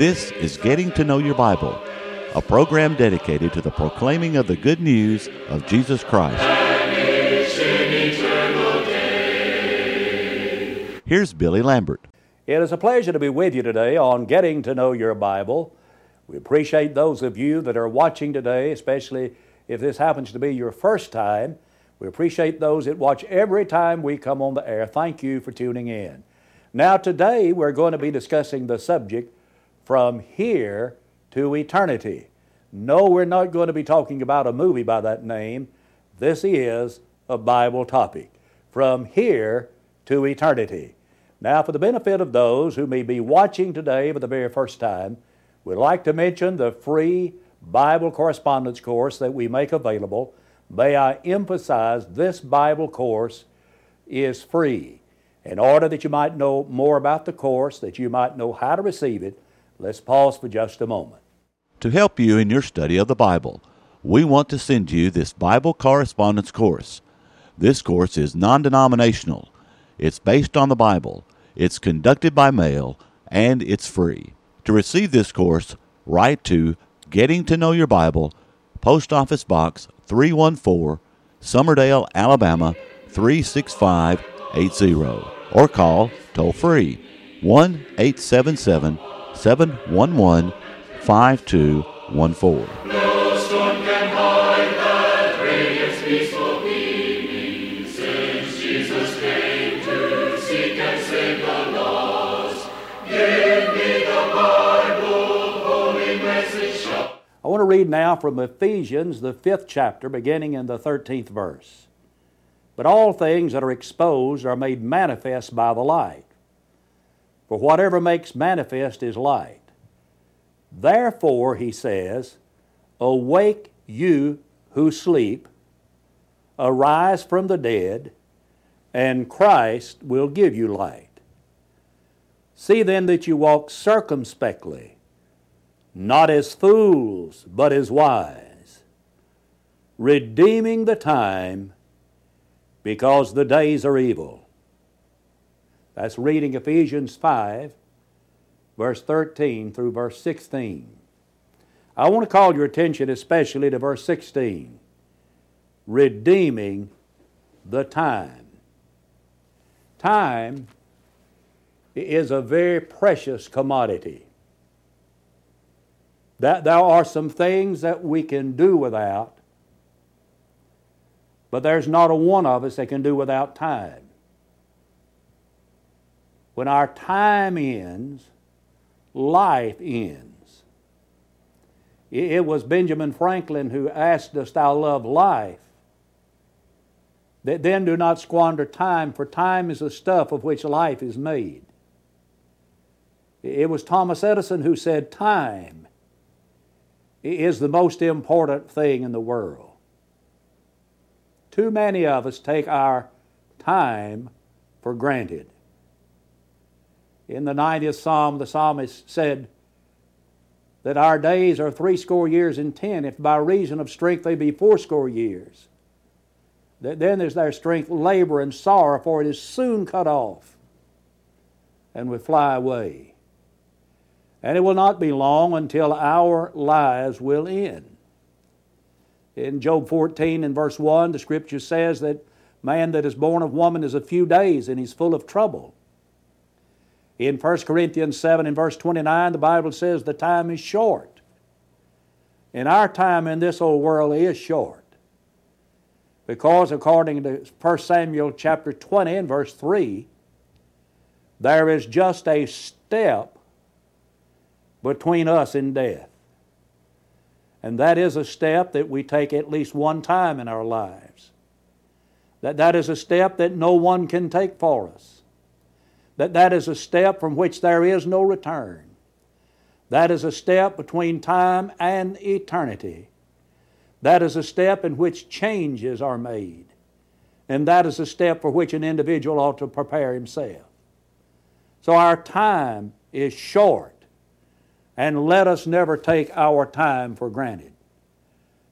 This is Getting to Know Your Bible, a program dedicated to the proclaiming of the good news of Jesus Christ. Here's Billy Lambert. It is a pleasure to be with you today on Getting to Know Your Bible. We appreciate those of you that are watching today, especially if this happens to be your first time. We appreciate those that watch every time we come on the air. Thank you for tuning in. Now, today we're going to be discussing the subject from here to eternity. No, we're not going to be talking about a movie by that name. This is a Bible topic. From here to eternity. Now, for the benefit of those who may be watching today for the very first time, we'd like to mention the free Bible correspondence course that we make available. May I emphasize this Bible course is free. In order that you might know more about the course, that you might know how to receive it, Let's pause for just a moment. To help you in your study of the Bible, we want to send you this Bible correspondence course. This course is non denominational, it's based on the Bible, it's conducted by mail, and it's free. To receive this course, write to Getting to Know Your Bible, Post Office Box 314, Summerdale, Alabama 36580, or call toll free 1 877 711 5214. No storm can hide that radiance peaceful beaming, since Jesus came to seek and save the lost. Give me the Bible, holy message. I want to read now from Ephesians, the fifth chapter, beginning in the 13th verse. But all things that are exposed are made manifest by the light. For whatever makes manifest is light. Therefore, he says, Awake you who sleep, arise from the dead, and Christ will give you light. See then that you walk circumspectly, not as fools, but as wise, redeeming the time, because the days are evil. That's reading Ephesians 5, verse 13 through verse 16. I want to call your attention especially to verse 16 redeeming the time. Time is a very precious commodity. That there are some things that we can do without, but there's not a one of us that can do without time. When our time ends, life ends. It was Benjamin Franklin who asked us, Thou love life. That then do not squander time, for time is the stuff of which life is made. It was Thomas Edison who said, Time is the most important thing in the world. Too many of us take our time for granted. In the 90th Psalm, the psalmist said that our days are threescore years and ten, if by reason of strength they be fourscore years. Then is their strength labor and sorrow, for it is soon cut off and we fly away. And it will not be long until our lives will end. In Job 14 and verse 1, the scripture says that man that is born of woman is a few days and he's full of trouble. In 1 Corinthians 7 and verse 29, the Bible says the time is short. And our time in this old world is short. Because according to 1 Samuel chapter 20 and verse 3, there is just a step between us and death. And that is a step that we take at least one time in our lives. That, that is a step that no one can take for us that that is a step from which there is no return. That is a step between time and eternity. That is a step in which changes are made. And that is a step for which an individual ought to prepare himself. So our time is short, and let us never take our time for granted.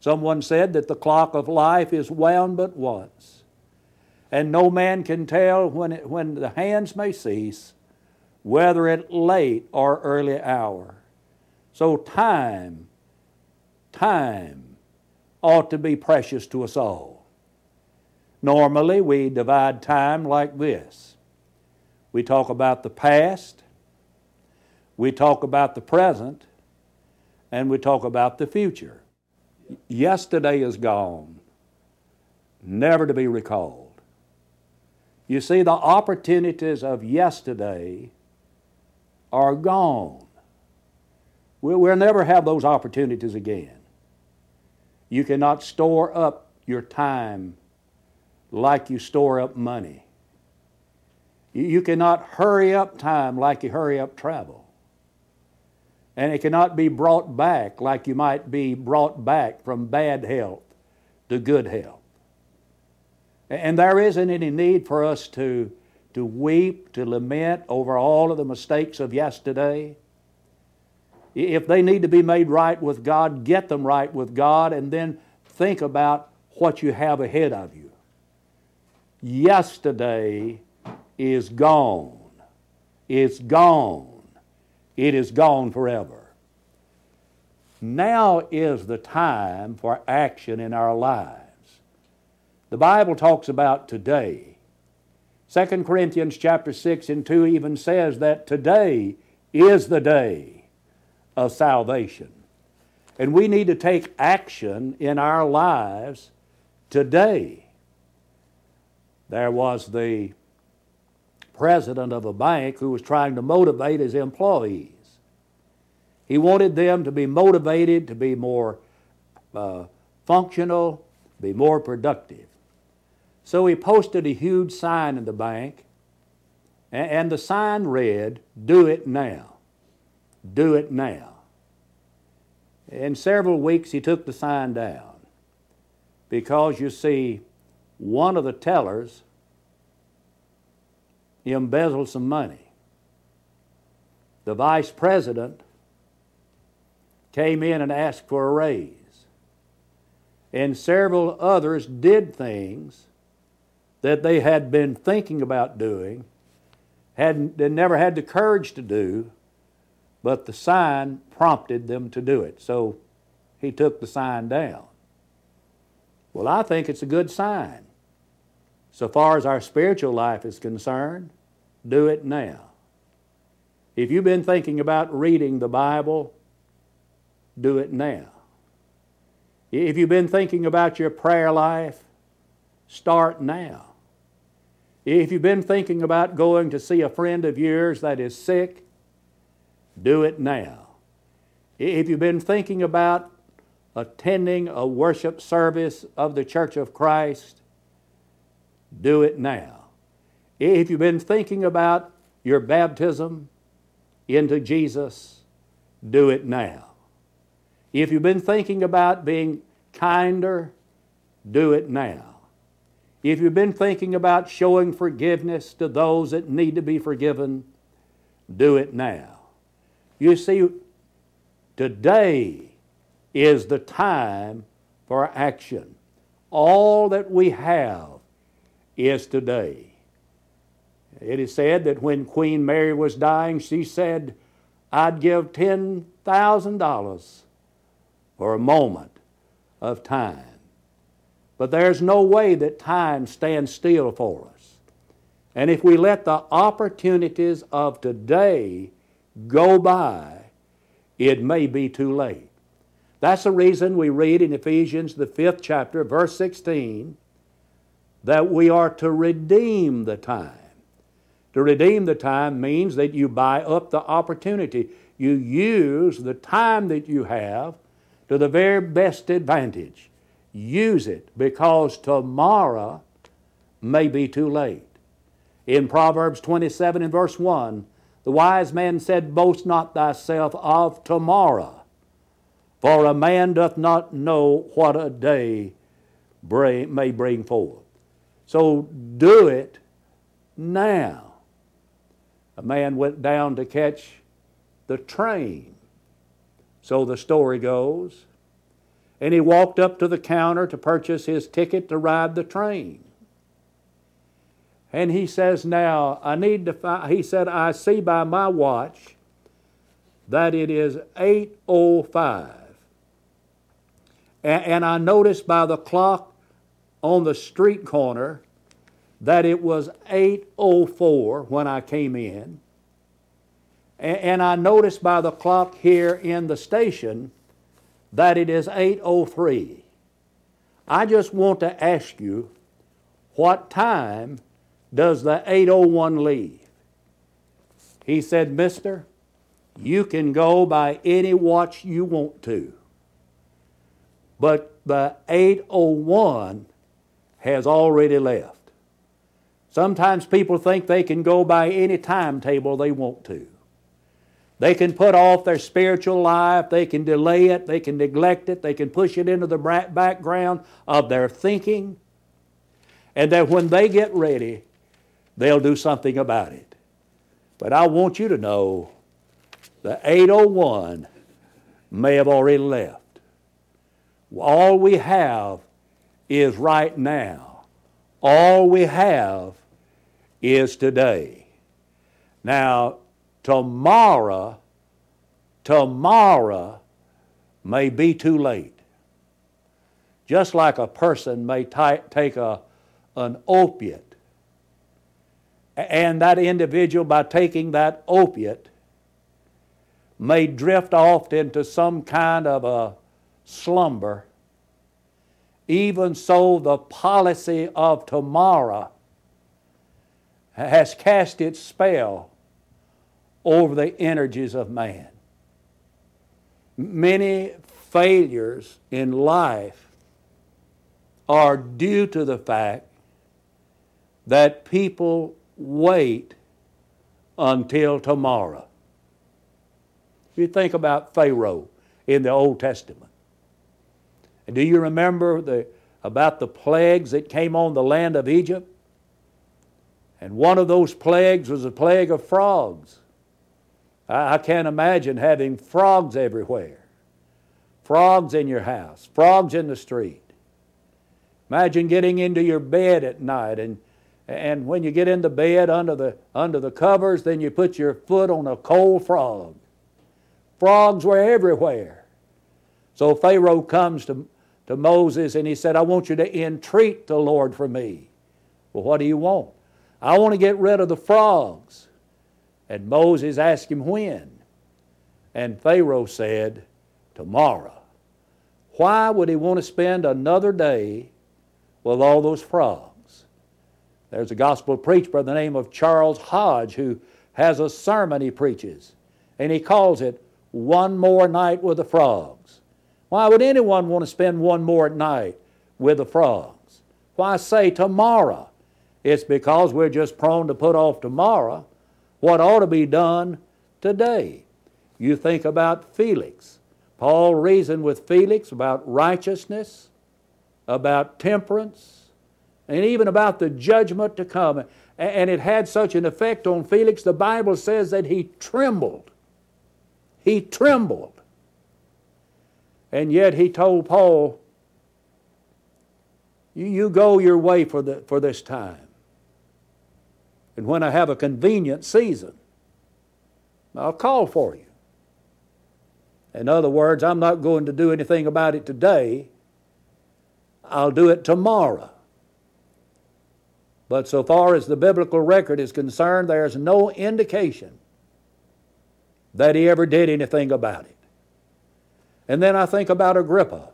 Someone said that the clock of life is wound but once and no man can tell when, when the hands may cease, whether at late or early hour. So, time, time ought to be precious to us all. Normally, we divide time like this we talk about the past, we talk about the present, and we talk about the future. Yesterday is gone, never to be recalled. You see, the opportunities of yesterday are gone. We'll, we'll never have those opportunities again. You cannot store up your time like you store up money. You, you cannot hurry up time like you hurry up travel. And it cannot be brought back like you might be brought back from bad health to good health. And there isn't any need for us to, to weep, to lament over all of the mistakes of yesterday. If they need to be made right with God, get them right with God, and then think about what you have ahead of you. Yesterday is gone. It's gone. It is gone forever. Now is the time for action in our lives. The Bible talks about today. 2 Corinthians chapter 6 and 2 even says that today is the day of salvation. And we need to take action in our lives today. There was the president of a bank who was trying to motivate his employees. He wanted them to be motivated to be more uh, functional, be more productive. So he posted a huge sign in the bank, and, the sign read, Do it now. Do it now. In several weeks, he took the sign down because you see, one of the tellers embezzled some money. The vice president came in and asked for a raise. And several others did things that they had been thinking about doing, had they never had the courage to do, but the sign prompted them to do it. So he took the sign down. Well, I think it's a good sign. So far as our spiritual life is concerned, do it now. If you've been thinking about reading the Bible, do it now. If you've been thinking about your prayer life, start now. If you've been thinking about going to see a friend of yours that is sick, do it now. If you've been thinking about attending a worship service of the Church of Christ, do it now. If you've been thinking about your baptism into Jesus, do it now. If you've been thinking about being kinder, do it now. If you've been thinking about showing forgiveness to those that need to be forgiven, do it now. You see, today is the time for action. All that we have is today. It is said that when Queen Mary was dying, she said, I'd give $10,000 for a moment of time. But there's no way that time stands still for us. And if we let the opportunities of today go by, it may be too late. That's the reason we read in Ephesians, the fifth chapter, verse 16, that we are to redeem the time. To redeem the time means that you buy up the opportunity. You use the time that you have to the very best advantage. Use it because tomorrow may be too late. In Proverbs 27 and verse 1, the wise man said, Boast not thyself of tomorrow, for a man doth not know what a day bring, may bring forth. So do it now. A man went down to catch the train so the story goes. And he walked up to the counter to purchase his ticket to ride the train. And he says, Now, I need to find, he said, I see by my watch that it is 8.05. And, and I noticed by the clock on the street corner that it was 8.04 when I came in. And, and I noticed by the clock here in the station that it is 8.03. I just want to ask you, what time does the 801 leave? He said, Mister, you can go by any watch you want to. But the 801 has already left. Sometimes people think they can go by any timetable they want to. They can put off their spiritual life, they can delay it, they can neglect it, they can push it into the background of their thinking, and that when they get ready, they'll do something about it. But I want you to know the 801 may have already left. All we have is right now. All we have is today. Now, tomorrow, tomorrow may be too late. Just like a person may t- take a, an opiate, and that individual, by taking that opiate, may drift off into some kind of a slumber. Even so, the policy of tomorrow has cast its spell over the energies of man. Many failures in life are due to the fact that people wait until tomorrow. If You think about Pharaoh in the Old Testament. And do you remember the, about the plagues that came on the land of Egypt? And one of those plagues was a plague of frogs. I, I can't imagine having frogs everywhere. Frogs in your house, frogs in the street. Imagine getting into your bed at night and and when you get into bed under the under the covers, then you put your foot on a cold frog. Frogs were everywhere. So Pharaoh comes to, to Moses and he said, I want you to entreat the Lord for me. Well, what do you want? I want to get rid of the frogs. And Moses asked him when. And Pharaoh said, Tomorrow. Why would he want to spend another day with all those frogs? There's a gospel preacher by the name of Charles Hodge who has a sermon he preaches, and he calls it One More Night with the Frogs. Why would anyone want to spend one more night with the frogs? Why say tomorrow? It's because we're just prone to put off tomorrow what ought to be done today. You think about Felix. Paul reasoned with Felix about righteousness, about temperance, and even about the judgment to come. And it had such an effect on Felix, the Bible says that he trembled. He trembled. And yet he told Paul, You, go your way for, the, for this time. And when I have a convenient season, I'll call for you. In other words, I'm not going to do anything about it today. I'll do it tomorrow. But so far as the biblical record is concerned, there's no indication that he ever did anything about it. And then I think about Agrippa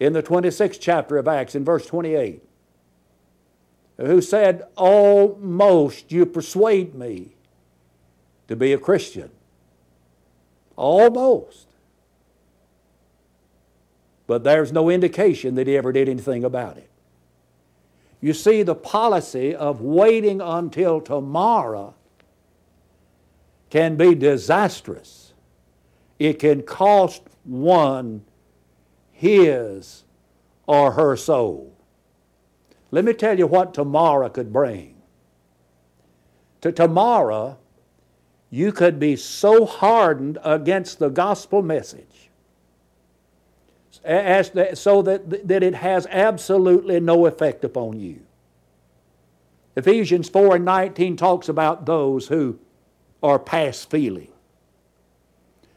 in the 26th chapter of Acts, in verse 28 who said, Almost you persuade me to be a Christian. Almost. But there's no indication that he ever did anything about it. You see, the policy of waiting until tomorrow can be disastrous. It can cost one his or her soul. Let me tell you what tomorrow could bring. To tomorrow, you could be so hardened against the gospel message as the, so that, that it has absolutely no effect upon you. Ephesians 4 and 19 talks about those who are past feeling.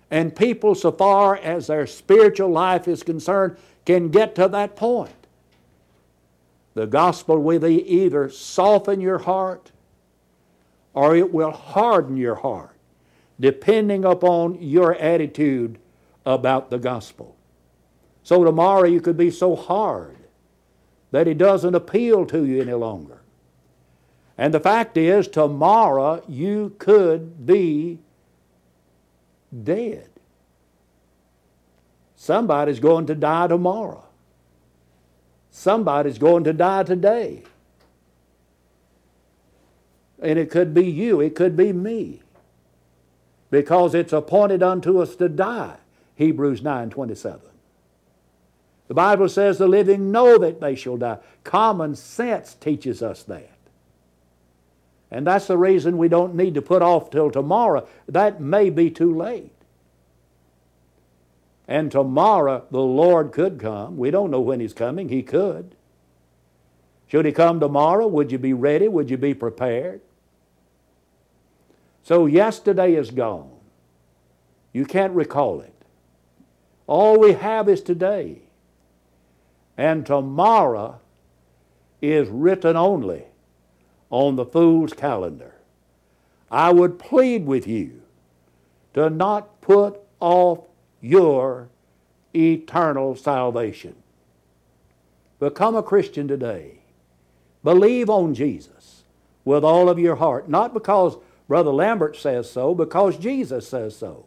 And people, so far as their spiritual life is concerned, can get to that point. The gospel will either soften your heart or it will harden your heart, depending upon your attitude about the gospel. So tomorrow you could be so hard that it doesn't appeal to you any longer. And the fact is, tomorrow you could be dead. Somebody's going to die tomorrow. Somebody's going to die today. And it could be you, it could be me. Because it's appointed unto us to die. Hebrews 9 27. The Bible says the living know that they shall die. Common sense teaches us that. And that's the reason we don't need to put off till tomorrow. That may be too late. And tomorrow the Lord could come. We don't know when He's coming. He could. Should He come tomorrow, would you be ready? Would you be prepared? So yesterday is gone. You can't recall it. All we have is today. And tomorrow is written only on the fool's calendar. I would plead with you to not put off your eternal salvation. Become a Christian today. Believe on Jesus with all of your heart, not because Brother Lambert says so, because Jesus says so.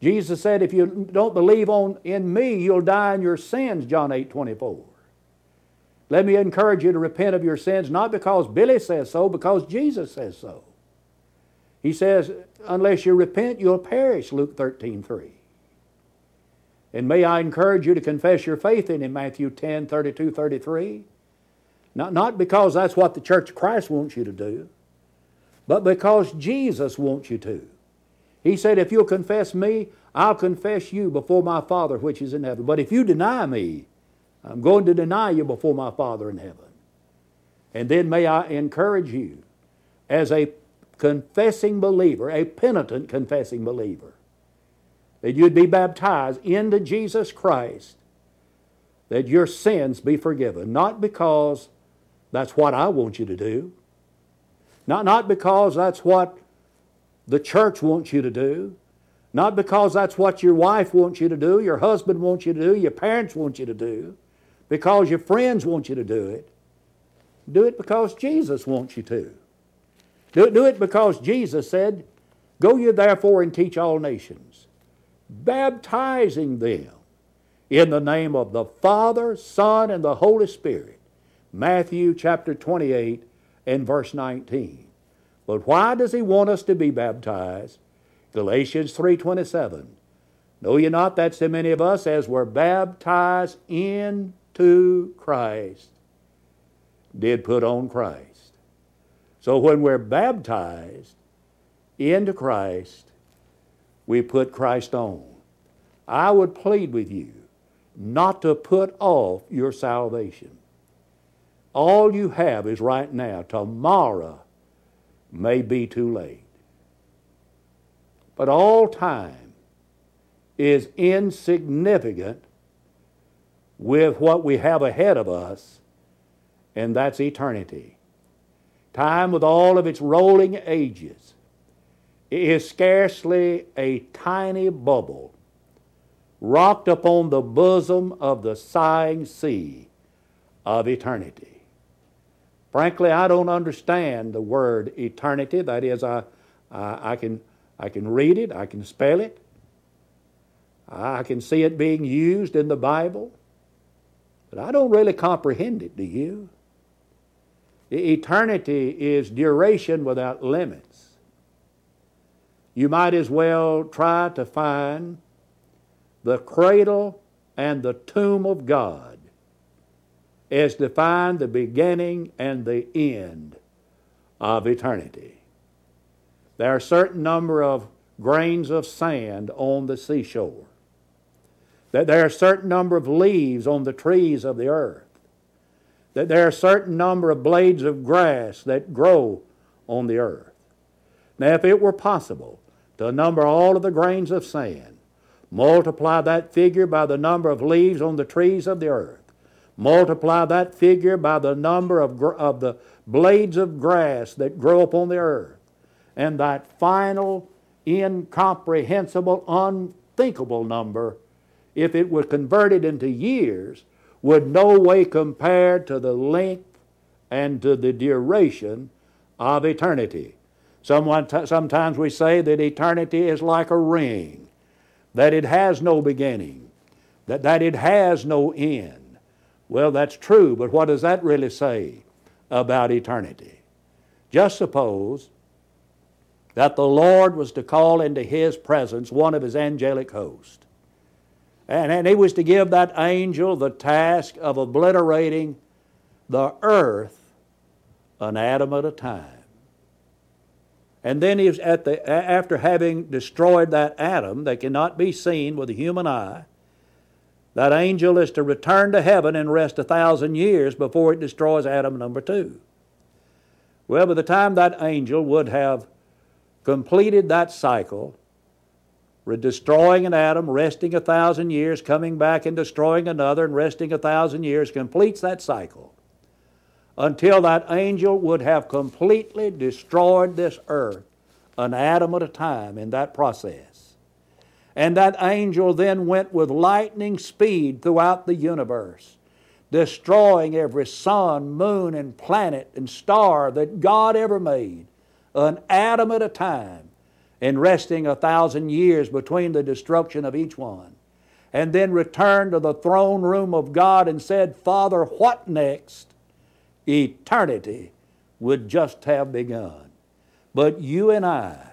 Jesus said, if you don't believe on in me, you'll die in your sins, John 8 24. Let me encourage you to repent of your sins, not because Billy says so, because Jesus says so. He says, unless you repent, you'll perish, Luke 13 3. And may I encourage you to confess your faith in Him, Matthew 10 32 33. Not, not because that's what the Church of Christ wants you to do, but because Jesus wants you to. He said, If you'll confess me, I'll confess you before my Father which is in heaven. But if you deny me, I'm going to deny you before my Father in heaven. And then may I encourage you as a confessing believer, a penitent confessing believer, that you'd be baptized into Jesus Christ, that your sins be forgiven. Not because that's what I want you to do, not, not because that's what the church wants you to do, not because that's what your wife wants you to do, your husband wants you to do, your parents want you to do, because your friends want you to do it. Do it because Jesus wants you to. Do it, do it because Jesus said, Go ye therefore and teach all nations, baptizing them in the name of the Father, Son, and the Holy Spirit. Matthew chapter 28 and verse 19. But why does he want us to be baptized? Galatians 3:27. Know ye not that so many of us as were baptized into Christ did put on Christ. So when we're baptized into Christ, we put Christ on. I would plead with you not to put off your salvation. All you have is right now. Tomorrow may be too late. But all time is insignificant with what we have ahead of us, and that's eternity. Time, with all of its rolling ages, is scarcely a tiny bubble rocked upon the bosom of the sighing sea of eternity. Frankly, I don't understand the word eternity. That is, I, I, I, can, I can read it, I can spell it, I can see it being used in the Bible, but I don't really comprehend it, do you? Eternity is duration without limits. You might as well try to find the cradle and the tomb of God as to find the beginning and the end of eternity. There are a certain number of grains of sand on the seashore. That there are a certain number of leaves on the trees of the earth that there are a certain number of blades of grass that grow on the earth. Now, if it were possible to number all of the grains of sand. Multiply that figure by the number of leaves on the trees of the earth. Multiply that figure by the number of, gr- of the blades of grass that grow upon the earth. And that final, incomprehensible, unthinkable number, if it were converted into years, would no way compare to the length and to the duration of eternity. Someone t- sometimes we say that eternity is like a ring, that it has no beginning, that, that it has no end. Well, that's true, but what does that really say about eternity? Just suppose that the Lord was to call into His presence one of His angelic host. And, and He was to give that angel the task of obliterating the earth an atom at a time. And then he's at the, after having destroyed that atom that cannot be seen with the human eye, that angel is to return to heaven and rest a thousand years before it destroys atom number two. Well, by the time that angel would have completed that cycle, destroying an atom, resting a thousand years, coming back and destroying another, and resting a thousand years, completes that cycle until that angel would have completely destroyed this earth, an atom at a time in that process. And that angel then went with lightning speed throughout the universe, destroying every sun, moon, and planet and star that God ever made, an atom at a time, and resting a thousand years between the destruction of each one. And then returned to the throne room of God and said, Father, what next? Eternity would just have begun. But you and I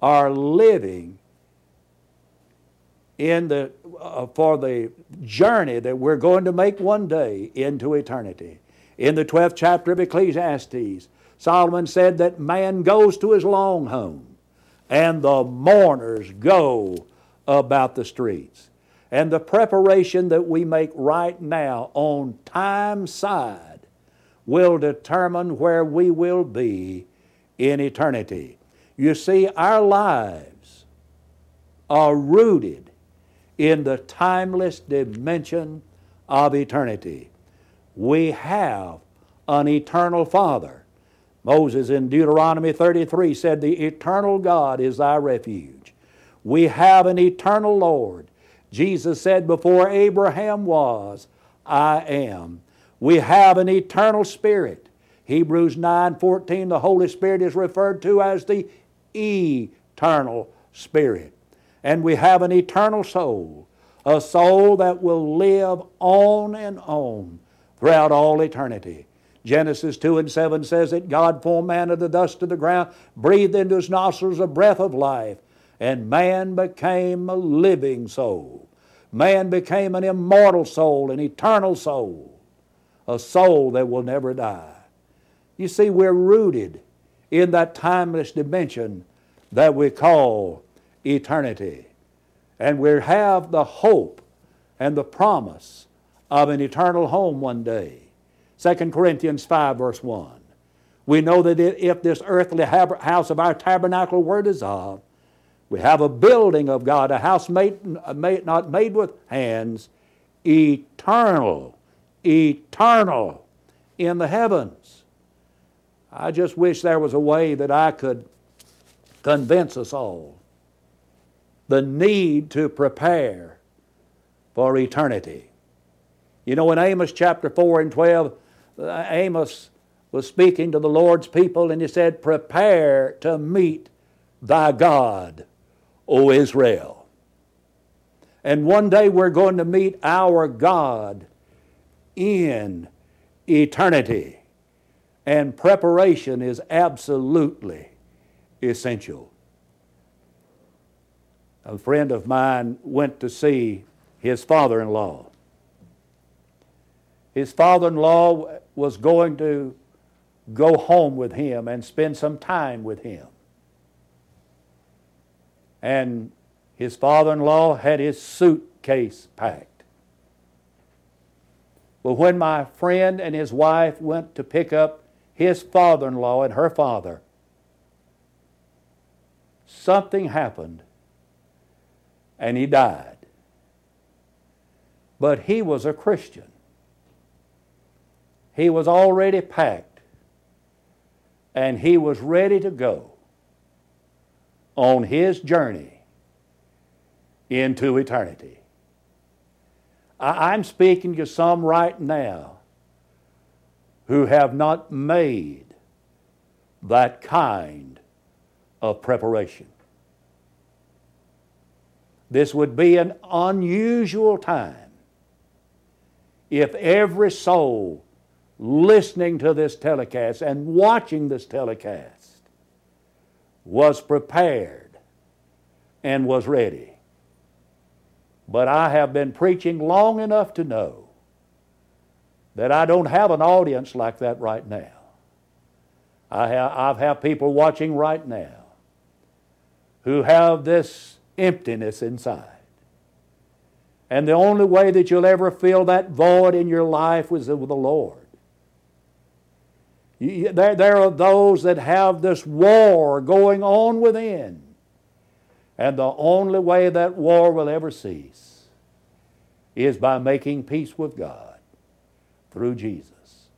are living in the, uh, for the journey that we're going to make one day into eternity. In the 12th chapter of Ecclesiastes, Solomon said that man goes to his long home and the mourners go about the streets. And the preparation that we make right now on time's side will determine where we will be in eternity. You see, our lives are rooted in the timeless dimension of eternity. We have an eternal Father. Moses in Deuteronomy 33 said, The eternal God is thy refuge. We have an eternal Lord. Jesus said, Before Abraham was, I am. We have an eternal spirit. Hebrews 9:14 the Holy Spirit is referred to as the eternal spirit. And we have an eternal soul, a soul that will live on and on throughout all eternity. Genesis 2 and 7 says that God formed man of the dust of the ground, breathed into his nostrils a breath of life, and man became a living soul. Man became an immortal soul, an eternal soul a soul that will never die. You see, we're rooted in that timeless dimension that we call eternity. And we have the hope and the promise of an eternal home one day. 2 Corinthians 5, verse 1. We know that if this earthly house of our tabernacle were dissolved, we have a building of God, a house made, uh, made, not made with hands, eternal eternal in the heavens. I just wish there was a way that I could convince us all the need to prepare for eternity. You know, in Amos chapter 4 and 12, uh, Amos was speaking to the Lord's people and he said, Prepare to meet thy God, O Israel. And one day we're going to meet our God in eternity. And preparation is absolutely essential. A friend of mine went to see his father in law. His father in law was going to go home with him and spend some time with him. And his father in law had his suitcase packed. But when my friend and his wife went to pick up his father in law and her father, something happened and he died. But he was a Christian. He was already packed and he was ready to go on his journey into eternity. I- I'm speaking to some right now who have not made that kind of preparation. This would be an unusual time if every soul listening to this telecast and watching this telecast was prepared and was ready. But I have been preaching long enough to know that I don't have an audience like that right now. I have, I've have people watching right now who have this emptiness inside. And the only way that you'll ever fill that void in your life was with the Lord. You- There, there are those that have this war going on within. And the only way that war will ever cease is by making peace with God through Jesus.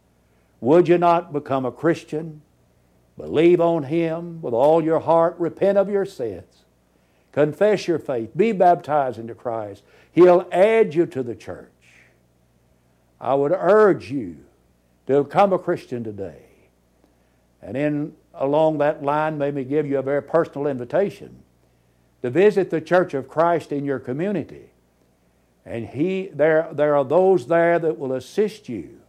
Would you not become a Christian? Believe on Him with all your heart, repent of your sins, confess your faith, be baptized into Christ. He'll add you to the church. I would urge you to become a Christian today. And in along that line, may me give you a very personal invitation to visit the Church of Christ in your community. And he, there, there are those there that will assist you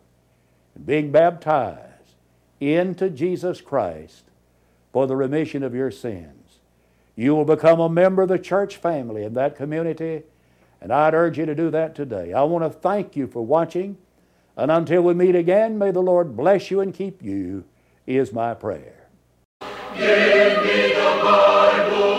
in being baptized into Jesus Christ for the remission of your sins. You will become a member of the church family in that community, and I'd urge you to do that today. I want to thank you for watching, and until we meet again, may the Lord bless you and keep you, is my prayer. Give me the Bible,